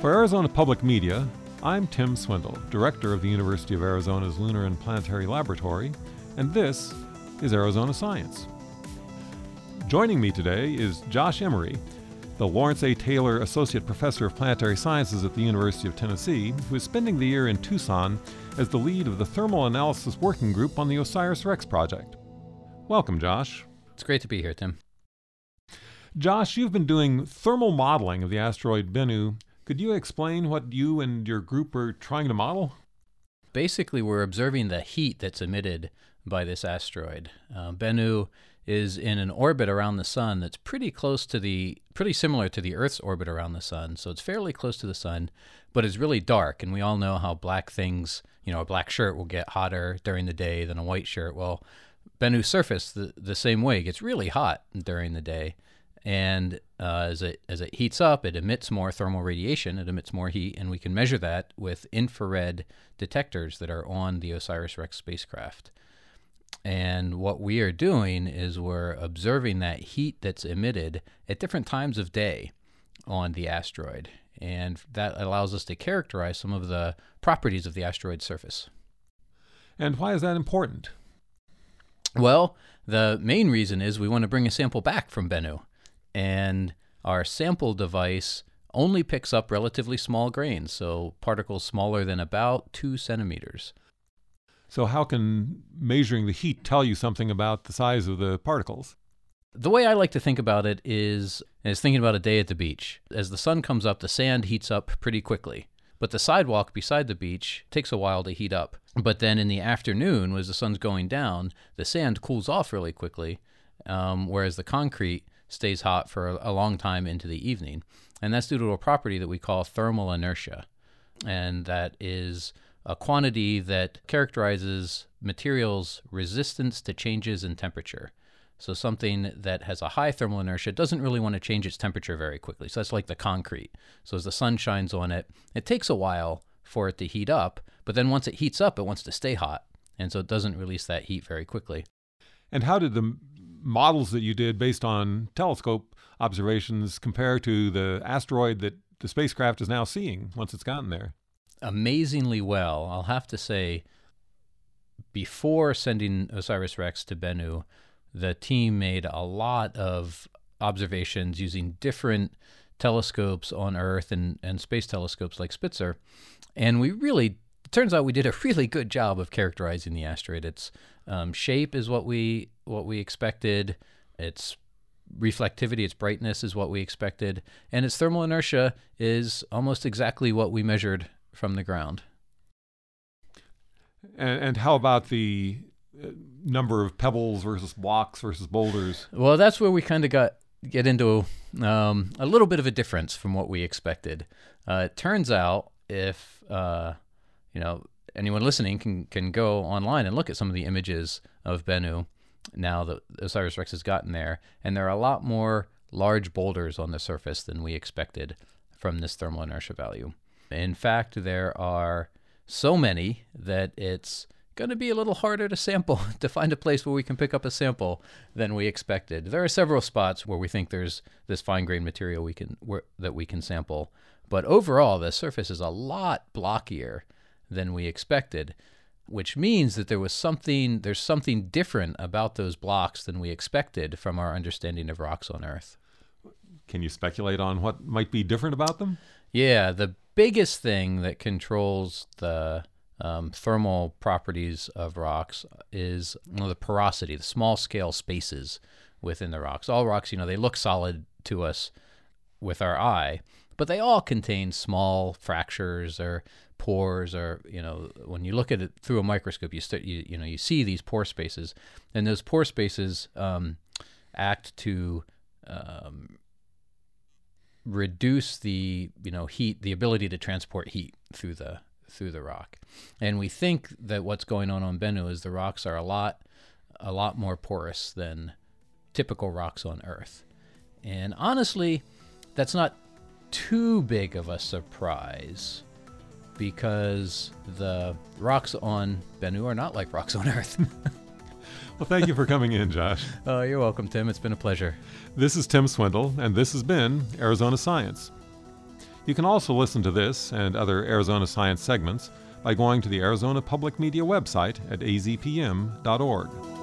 For Arizona Public Media, I'm Tim Swindle, Director of the University of Arizona's Lunar and Planetary Laboratory, and this is Arizona Science. Joining me today is Josh Emery, the Lawrence A. Taylor Associate Professor of Planetary Sciences at the University of Tennessee, who is spending the year in Tucson as the lead of the Thermal Analysis Working Group on the OSIRIS REx project. Welcome, Josh. It's great to be here, Tim. Josh, you've been doing thermal modeling of the asteroid Bennu. Could you explain what you and your group are trying to model? Basically, we're observing the heat that's emitted by this asteroid. Uh, Bennu is in an orbit around the sun that's pretty close to the pretty similar to the earth's orbit around the sun so it's fairly close to the sun but it's really dark and we all know how black things you know a black shirt will get hotter during the day than a white shirt well bennu's surface the, the same way it gets really hot during the day and uh, as it as it heats up it emits more thermal radiation it emits more heat and we can measure that with infrared detectors that are on the osiris rex spacecraft and what we are doing is we're observing that heat that's emitted at different times of day on the asteroid. And that allows us to characterize some of the properties of the asteroid's surface. And why is that important? Well, the main reason is we want to bring a sample back from Bennu. And our sample device only picks up relatively small grains, so particles smaller than about two centimeters. So, how can measuring the heat tell you something about the size of the particles? The way I like to think about it is is thinking about a day at the beach. As the sun comes up, the sand heats up pretty quickly. But the sidewalk beside the beach takes a while to heat up. But then in the afternoon, as the sun's going down, the sand cools off really quickly, um, whereas the concrete stays hot for a, long time into the evening. And that's due to a property that we call thermal inertia. And that is a quantity that characterizes materials' resistance to changes in temperature. So something that has a high thermal inertia doesn't really want to change its temperature very quickly. So that's like the concrete. So as the sun shines on it, it takes a while for it to heat up, but then once it heats up, it wants to stay hot. And so it doesn't release that heat very quickly. And how did the models that you did based on telescope observations compare to the asteroid that the spacecraft is now seeing once it's gotten there? amazingly well. I'll have to say, before sending OSIRIS REx to Bennu, the team made a lot of observations using different telescopes on Earth and, and space telescopes like Spitzer. And we really, it turns out we did a really good job of characterizing the asteroid. Its um, shape is what we what we expected. Its reflectivity, its brightness is what we expected, and its thermal inertia is almost exactly what we measured from the ground. And, and how about the uh, number of pebbles versus blocks versus boulders? Well, that's where we kind of got get into um, a little bit of a difference from what we expected. Uh, it turns out if uh, you know anyone listening can can go online and look at some of the images of Bennu now that Osiris Rex has gotten there, and there are a lot more large boulders on the surface than we expected from this thermal inertia value. In fact, there are so many that it's going to be a little harder to sample to find a place where we can pick up a sample than we expected. There are several spots where we think there's this fine grained material we can where, that we can sample, but overall the surface is a lot blockier than we expected, which means that there was something there's something different about those blocks than we expected from our understanding of rocks on Earth. Can you speculate on what might be different about them? Yeah, the biggest thing that controls the um, thermal properties of rocks is you know, the porosity, the small scale spaces within the rocks. All rocks, you know, they look solid to us with our eye, but they all contain small fractures or pores or you know when you look at it through a microscope you you, you know you see these pore spaces and those pore spaces um, act to um, reduce the you know heat the ability to transport heat through the through the rock. And we think that what's going on on bennu is the rocks are a lot a lot more porous than typical rocks on earth. And honestly that's not too big of a surprise because the rocks on bennu are not like rocks on earth well thank you for coming in josh oh you're welcome tim it's been a pleasure this is Tim Swindle, and this has been Arizona Science. You can also listen to this and other Arizona Science segments by going to the Arizona Public Media website at azpm.org.